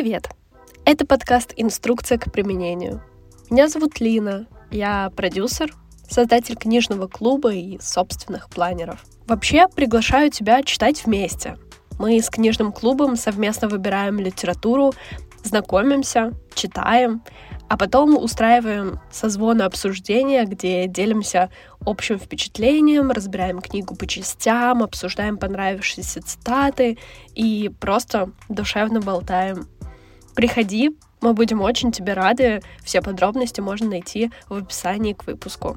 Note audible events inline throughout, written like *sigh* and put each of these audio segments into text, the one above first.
Привет! Это подкаст «Инструкция к применению». Меня зовут Лина, я продюсер, создатель книжного клуба и собственных планеров. Вообще, приглашаю тебя читать вместе. Мы с книжным клубом совместно выбираем литературу, знакомимся, читаем, а потом устраиваем созвоны обсуждения, где делимся общим впечатлением, разбираем книгу по частям, обсуждаем понравившиеся цитаты и просто душевно болтаем. Приходи, мы будем очень тебе рады. Все подробности можно найти в описании к выпуску.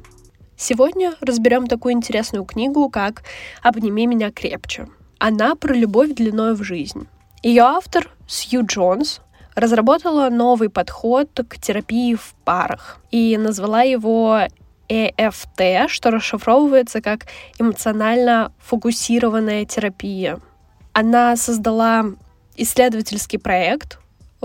Сегодня разберем такую интересную книгу, как «Обними меня крепче». Она про любовь длиной в жизнь. Ее автор Сью Джонс разработала новый подход к терапии в парах и назвала его EFT, что расшифровывается как эмоционально фокусированная терапия. Она создала исследовательский проект,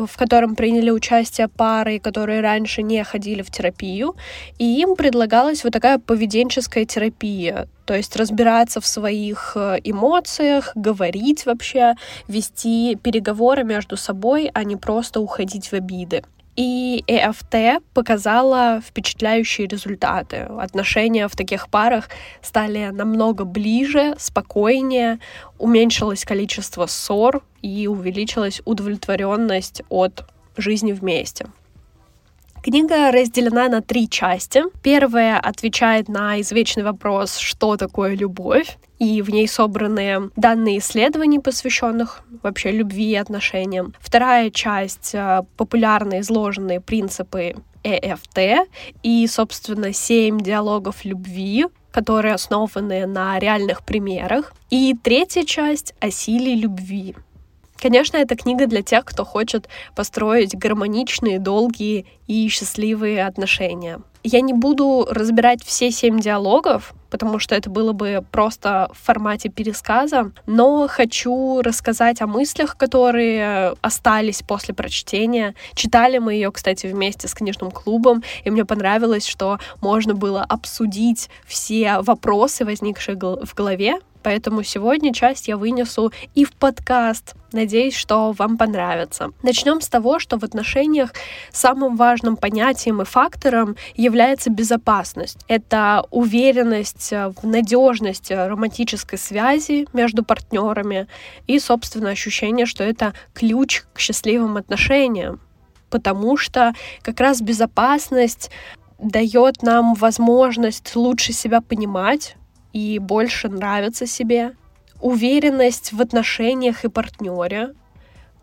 в котором приняли участие пары, которые раньше не ходили в терапию, и им предлагалась вот такая поведенческая терапия, то есть разбираться в своих э, эмоциях, говорить вообще, вести переговоры между собой, а не просто уходить в обиды. И EFT показала впечатляющие результаты. Отношения в таких парах стали намного ближе, спокойнее, уменьшилось количество ссор и увеличилась удовлетворенность от жизни вместе. Книга разделена на три части. Первая отвечает на извечный вопрос, что такое любовь, и в ней собраны данные исследований, посвященных вообще любви и отношениям. Вторая часть э, — популярно изложенные принципы EFT и, собственно, семь диалогов любви, которые основаны на реальных примерах. И третья часть — о силе любви. Конечно, это книга для тех, кто хочет построить гармоничные, долгие и счастливые отношения. Я не буду разбирать все семь диалогов, потому что это было бы просто в формате пересказа, но хочу рассказать о мыслях, которые остались после прочтения. Читали мы ее, кстати, вместе с книжным клубом, и мне понравилось, что можно было обсудить все вопросы, возникшие в голове, Поэтому сегодня часть я вынесу и в подкаст. Надеюсь, что вам понравится. Начнем с того, что в отношениях самым важным понятием и фактором является безопасность. Это уверенность в надежности романтической связи между партнерами и, собственно, ощущение, что это ключ к счастливым отношениям. Потому что как раз безопасность дает нам возможность лучше себя понимать, и больше нравится себе, уверенность в отношениях и партнере,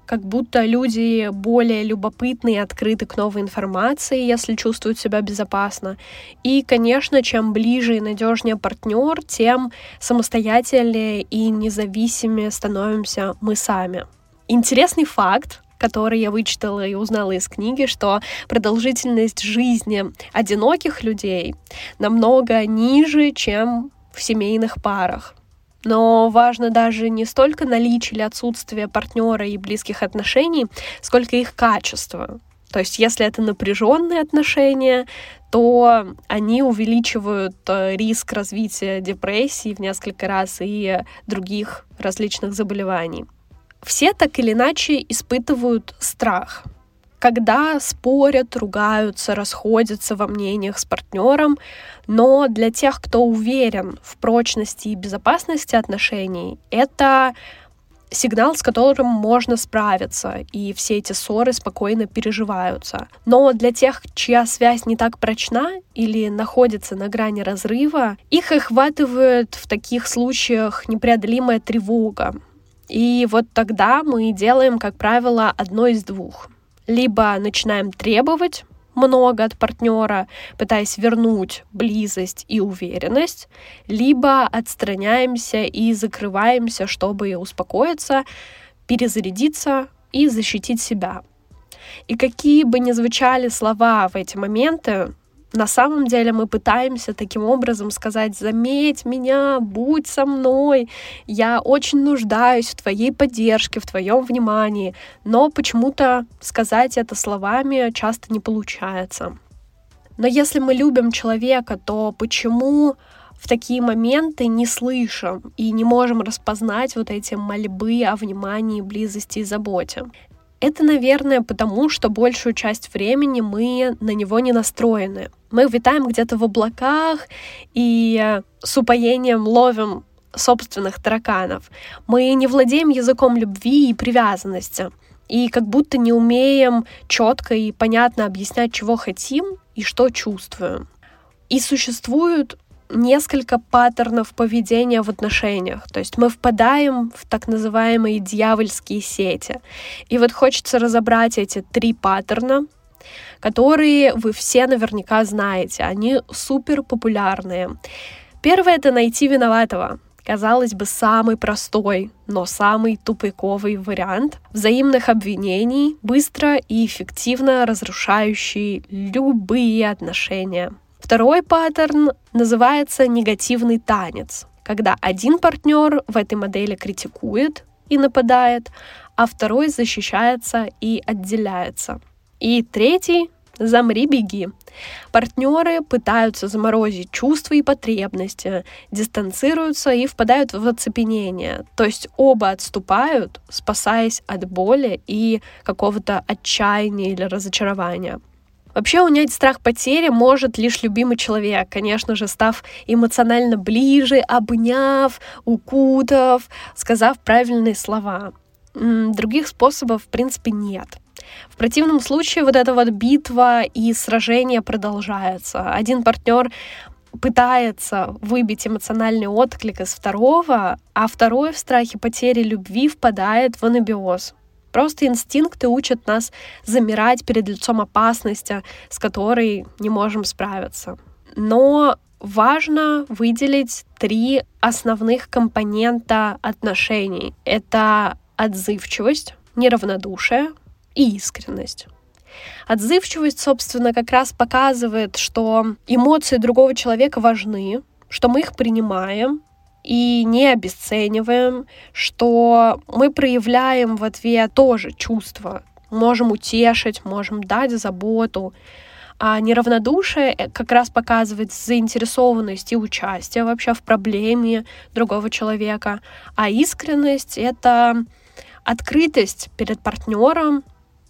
как будто люди более любопытны и открыты к новой информации, если чувствуют себя безопасно. И, конечно, чем ближе и надежнее партнер, тем самостоятельнее и независимее становимся мы сами. Интересный факт, который я вычитала и узнала из книги, что продолжительность жизни одиноких людей намного ниже, чем в семейных парах. Но важно даже не столько наличие или отсутствие партнера и близких отношений, сколько их качество. То есть, если это напряженные отношения, то они увеличивают э, риск развития депрессии в несколько раз и других различных заболеваний. Все так или иначе испытывают страх когда спорят, ругаются, расходятся во мнениях с партнером, но для тех, кто уверен в прочности и безопасности отношений, это сигнал, с которым можно справиться, и все эти ссоры спокойно переживаются. Но для тех, чья связь не так прочна или находится на грани разрыва, их охватывает в таких случаях непреодолимая тревога. И вот тогда мы делаем, как правило, одно из двух либо начинаем требовать много от партнера, пытаясь вернуть близость и уверенность, либо отстраняемся и закрываемся, чтобы успокоиться, перезарядиться и защитить себя. И какие бы ни звучали слова в эти моменты, на самом деле мы пытаемся таким образом сказать, заметь меня, будь со мной, я очень нуждаюсь в твоей поддержке, в твоем внимании, но почему-то сказать это словами часто не получается. Но если мы любим человека, то почему в такие моменты не слышим и не можем распознать вот эти мольбы о внимании, близости и заботе? Это, наверное, потому, что большую часть времени мы на него не настроены. Мы витаем где-то в облаках и с упоением ловим собственных тараканов. Мы не владеем языком любви и привязанности. И как будто не умеем четко и понятно объяснять, чего хотим и что чувствуем. И существуют несколько паттернов поведения в отношениях. То есть мы впадаем в так называемые дьявольские сети. И вот хочется разобрать эти три паттерна, которые вы все наверняка знаете. Они супер популярные. Первое — это найти виноватого. Казалось бы, самый простой, но самый тупиковый вариант взаимных обвинений, быстро и эффективно разрушающий любые отношения. Второй паттерн называется негативный танец, когда один партнер в этой модели критикует и нападает, а второй защищается и отделяется. И третий Замри, беги. Партнеры пытаются заморозить чувства и потребности, дистанцируются и впадают в оцепенение. То есть оба отступают, спасаясь от боли и какого-то отчаяния или разочарования. Вообще унять страх потери может лишь любимый человек, конечно же, став эмоционально ближе, обняв, укутав, сказав правильные слова. Других способов, в принципе, нет. В противном случае вот эта вот битва и сражение продолжается. Один партнер пытается выбить эмоциональный отклик из второго, а второй в страхе потери любви впадает в анабиоз. Просто инстинкты учат нас замирать перед лицом опасности, с которой не можем справиться. Но важно выделить три основных компонента отношений. Это отзывчивость, неравнодушие и искренность. Отзывчивость, собственно, как раз показывает, что эмоции другого человека важны, что мы их принимаем, и не обесцениваем, что мы проявляем в ответ тоже чувства, можем утешить, можем дать заботу. А неравнодушие э, как раз показывает заинтересованность и участие вообще в проблеме другого человека. А искренность — это открытость перед партнером,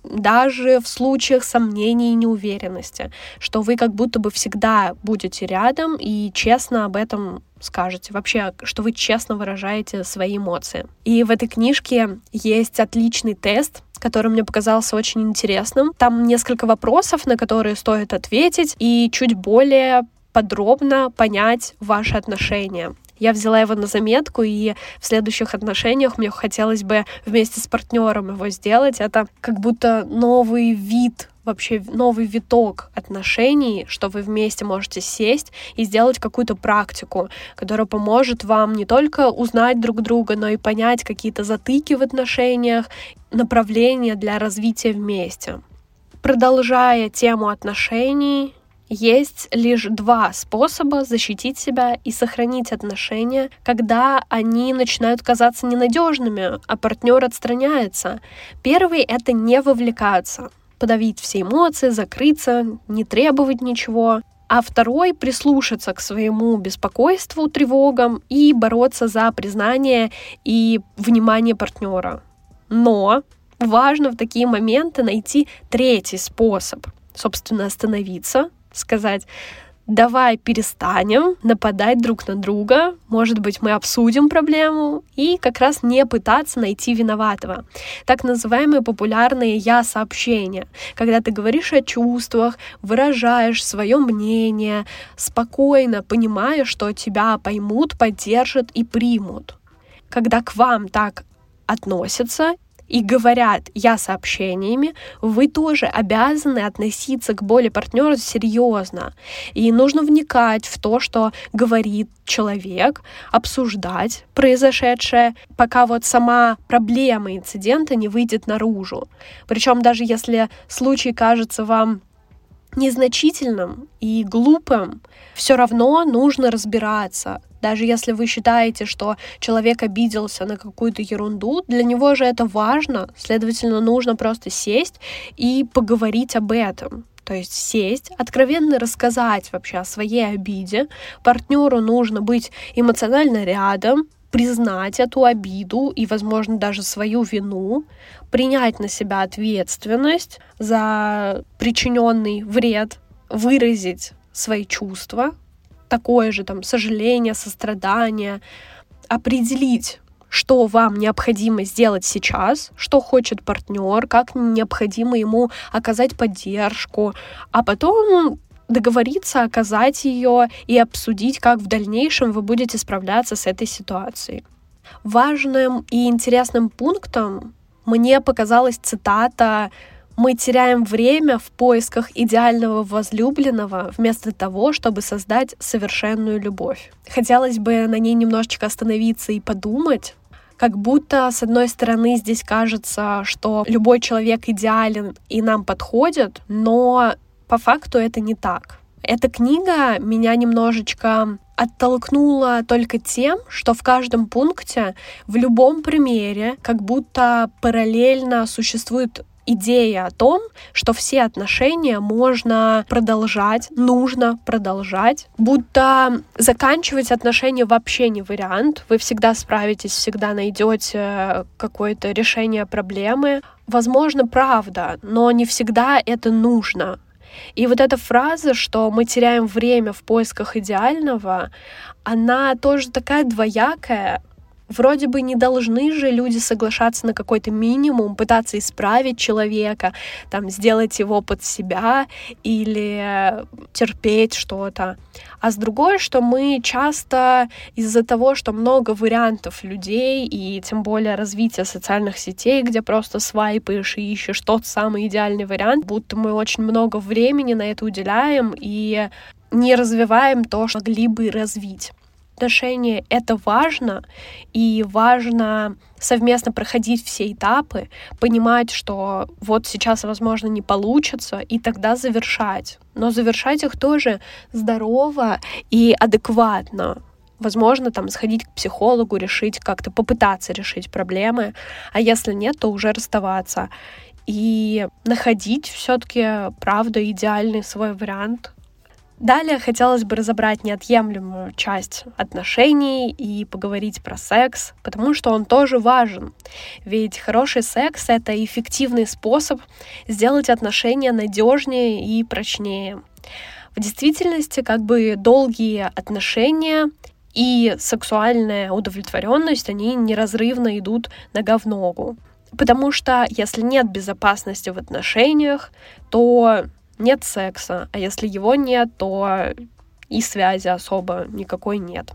даже в случаях сомнений и неуверенности, что вы как будто бы всегда будете рядом и честно об этом скажете, вообще, что вы честно выражаете свои эмоции. И в этой книжке есть отличный тест, который мне показался очень интересным. Там несколько вопросов, на которые стоит ответить, и чуть более подробно понять ваши отношения. Я взяла его на заметку, и в следующих отношениях мне хотелось бы вместе с партнером его сделать. Это как будто новый вид вообще новый виток отношений, что вы вместе можете сесть и сделать какую-то практику, которая поможет вам не только узнать друг друга, но и понять какие-то затыки в отношениях, направления для развития вместе. Продолжая тему отношений, есть лишь два способа защитить себя и сохранить отношения, когда они начинают казаться ненадежными, а партнер отстраняется. Первый — это не вовлекаться, подавить все эмоции, закрыться, не требовать ничего. А второй — прислушаться к своему беспокойству, тревогам и бороться за признание и внимание партнера. Но важно в такие моменты найти третий способ. Собственно, остановиться, сказать, давай перестанем нападать друг на друга, может быть, мы обсудим проблему и как раз не пытаться найти виноватого. Так называемые популярные «я-сообщения», когда ты говоришь о чувствах, выражаешь свое мнение, спокойно понимая, что тебя поймут, поддержат и примут. Когда к вам так относятся и говорят «я» сообщениями, вы тоже обязаны относиться к боли партнера серьезно. И нужно вникать в то, что говорит человек, обсуждать произошедшее, пока вот сама проблема инцидента не выйдет наружу. Причем даже если случай кажется вам незначительным и глупым, все равно нужно разбираться, даже если вы считаете, что человек обиделся на какую-то ерунду, для него же это важно, следовательно, нужно просто сесть и поговорить об этом. То есть сесть, откровенно рассказать вообще о своей обиде. Партнеру нужно быть эмоционально рядом, признать эту обиду и, возможно, даже свою вину, принять на себя ответственность за причиненный вред, выразить свои чувства, такое же там сожаление, сострадание, определить, что вам необходимо сделать сейчас, что хочет партнер, как необходимо ему оказать поддержку, а потом договориться, оказать ее и обсудить, как в дальнейшем вы будете справляться с этой ситуацией. Важным и интересным пунктом мне показалась цитата мы теряем время в поисках идеального возлюбленного вместо того, чтобы создать совершенную любовь. Хотелось бы на ней немножечко остановиться и подумать, как будто, с одной стороны, здесь кажется, что любой человек идеален и нам подходит, но по факту это не так. Эта книга меня немножечко оттолкнула только тем, что в каждом пункте, в любом примере, как будто параллельно существует идея о том, что все отношения можно продолжать, нужно продолжать, будто заканчивать отношения вообще не вариант. Вы всегда справитесь, всегда найдете какое-то решение проблемы. Возможно, правда, но не всегда это нужно. И вот эта фраза, что мы теряем время в поисках идеального, она тоже такая двоякая, Вроде бы не должны же люди соглашаться на какой-то минимум, пытаться исправить человека, там, сделать его под себя или терпеть что-то. А с другой, что мы часто из-за того, что много вариантов людей и тем более развития социальных сетей, где просто свайпаешь и ищешь тот самый идеальный вариант, будто мы очень много времени на это уделяем и не развиваем то, что могли бы развить отношения это важно, и важно совместно проходить все этапы, понимать, что вот сейчас, возможно, не получится, и тогда завершать. Но завершать их тоже здорово и адекватно. Возможно, там сходить к психологу, решить как-то, попытаться решить проблемы, а если нет, то уже расставаться. И находить все-таки, правда, идеальный свой вариант, Далее хотелось бы разобрать неотъемлемую часть отношений и поговорить про секс, потому что он тоже важен. Ведь хороший секс — это эффективный способ сделать отношения надежнее и прочнее. В действительности, как бы долгие отношения и сексуальная удовлетворенность, они неразрывно идут нога в ногу. Потому что если нет безопасности в отношениях, то нет секса, а если его нет, то и связи особо никакой нет.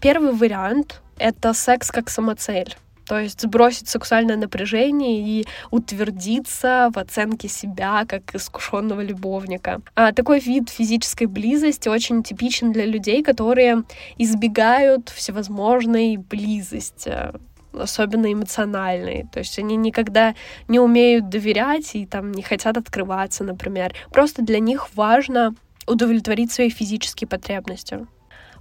Первый вариант — это секс как самоцель. То есть сбросить сексуальное напряжение и утвердиться в оценке себя как искушенного любовника. А такой вид физической близости очень типичен для людей, которые избегают всевозможной близости особенно эмоциональные. То есть они никогда не умеют доверять и там не хотят открываться, например. Просто для них важно удовлетворить свои физические потребности.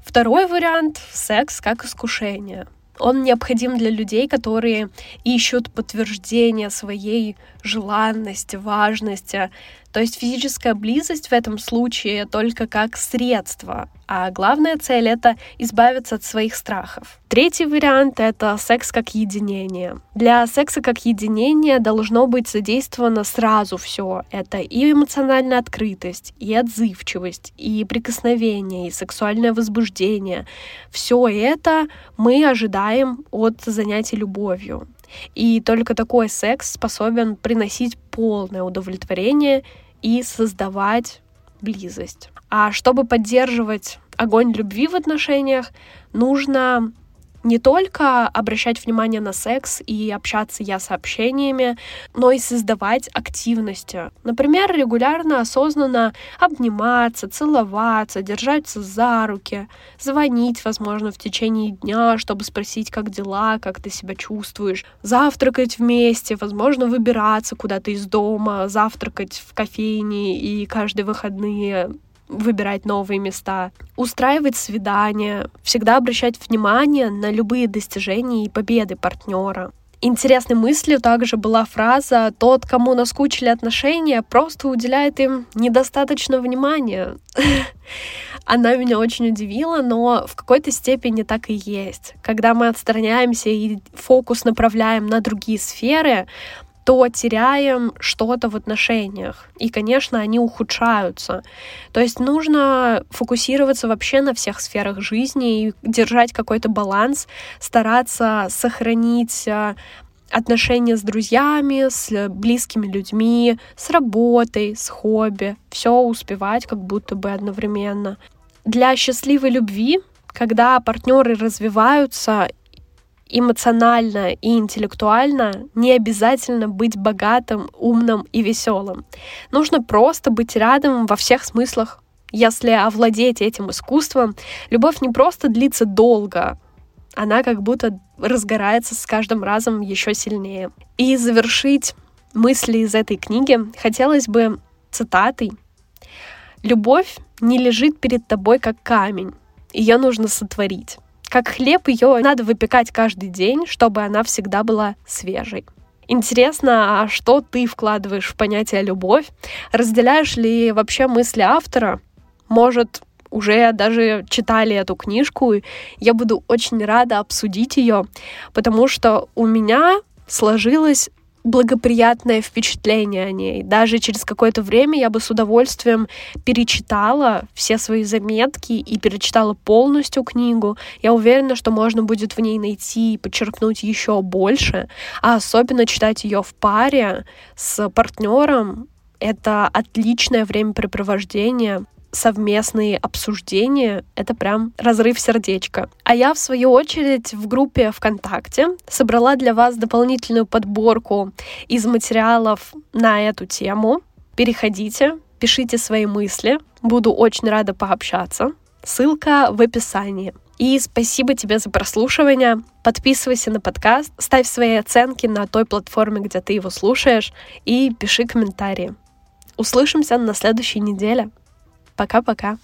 Второй вариант — секс как искушение. Он необходим для людей, которые ищут подтверждение своей желанности, важности. То есть физическая близость в этом случае только как средство, а главная цель — это избавиться от своих страхов. Третий вариант — это секс как единение. Для секса как единения должно быть задействовано сразу все. Это и эмоциональная открытость, и отзывчивость, и прикосновение, и сексуальное возбуждение. Все это мы ожидаем от занятий любовью. И только такой секс способен приносить полное удовлетворение и создавать близость. А чтобы поддерживать огонь любви в отношениях, нужно не только обращать внимание на секс и общаться я сообщениями, но и создавать активности. Например, регулярно, осознанно обниматься, целоваться, держаться за руки, звонить, возможно, в течение дня, чтобы спросить, как дела, как ты себя чувствуешь, завтракать вместе, возможно, выбираться куда-то из дома, завтракать в кофейне и каждые выходные выбирать новые места, устраивать свидания, всегда обращать внимание на любые достижения и победы партнера. Интересной мыслью также была фраза «Тот, кому наскучили отношения, просто уделяет им недостаточно внимания». *laughs* она меня очень удивила, но в какой-то степени так и есть. Когда мы отстраняемся и фокус направляем на другие сферы, то теряем что-то в отношениях. И, конечно, они ухудшаются. То есть нужно фокусироваться вообще на всех сферах жизни и держать какой-то баланс, стараться сохранить а, отношения с друзьями, с близкими людьми, с работой, с хобби. Все успевать как будто бы одновременно. Для счастливой любви, когда партнеры развиваются эмоционально и интеллектуально, не обязательно быть богатым, умным и веселым. Нужно просто быть рядом во всех смыслах. Если овладеть этим искусством, любовь не просто длится долго, она как будто разгорается с каждым разом еще сильнее. И завершить мысли из этой книги хотелось бы цитатой. «Любовь не лежит перед тобой как камень, ее нужно сотворить. Как хлеб ее надо выпекать каждый день, чтобы она всегда была свежей». Интересно, а что ты вкладываешь в понятие любовь? Разделяешь ли вообще мысли автора? Может, уже даже читали эту книжку, я буду очень рада обсудить ее, потому что у меня сложилось благоприятное впечатление о ней. Даже через какое-то время я бы с удовольствием перечитала все свои заметки и перечитала полностью книгу. Я уверена, что можно будет в ней найти и подчеркнуть еще больше, а особенно читать ее в паре с партнером. Это отличное времяпрепровождение совместные обсуждения — это прям разрыв сердечка. А я, в свою очередь, в группе ВКонтакте собрала для вас дополнительную подборку из материалов на эту тему. Переходите, пишите свои мысли. Буду очень рада пообщаться. Ссылка в описании. И спасибо тебе за прослушивание. Подписывайся на подкаст, ставь свои оценки на той платформе, где ты его слушаешь, и пиши комментарии. Услышимся на следующей неделе. Пока-пока.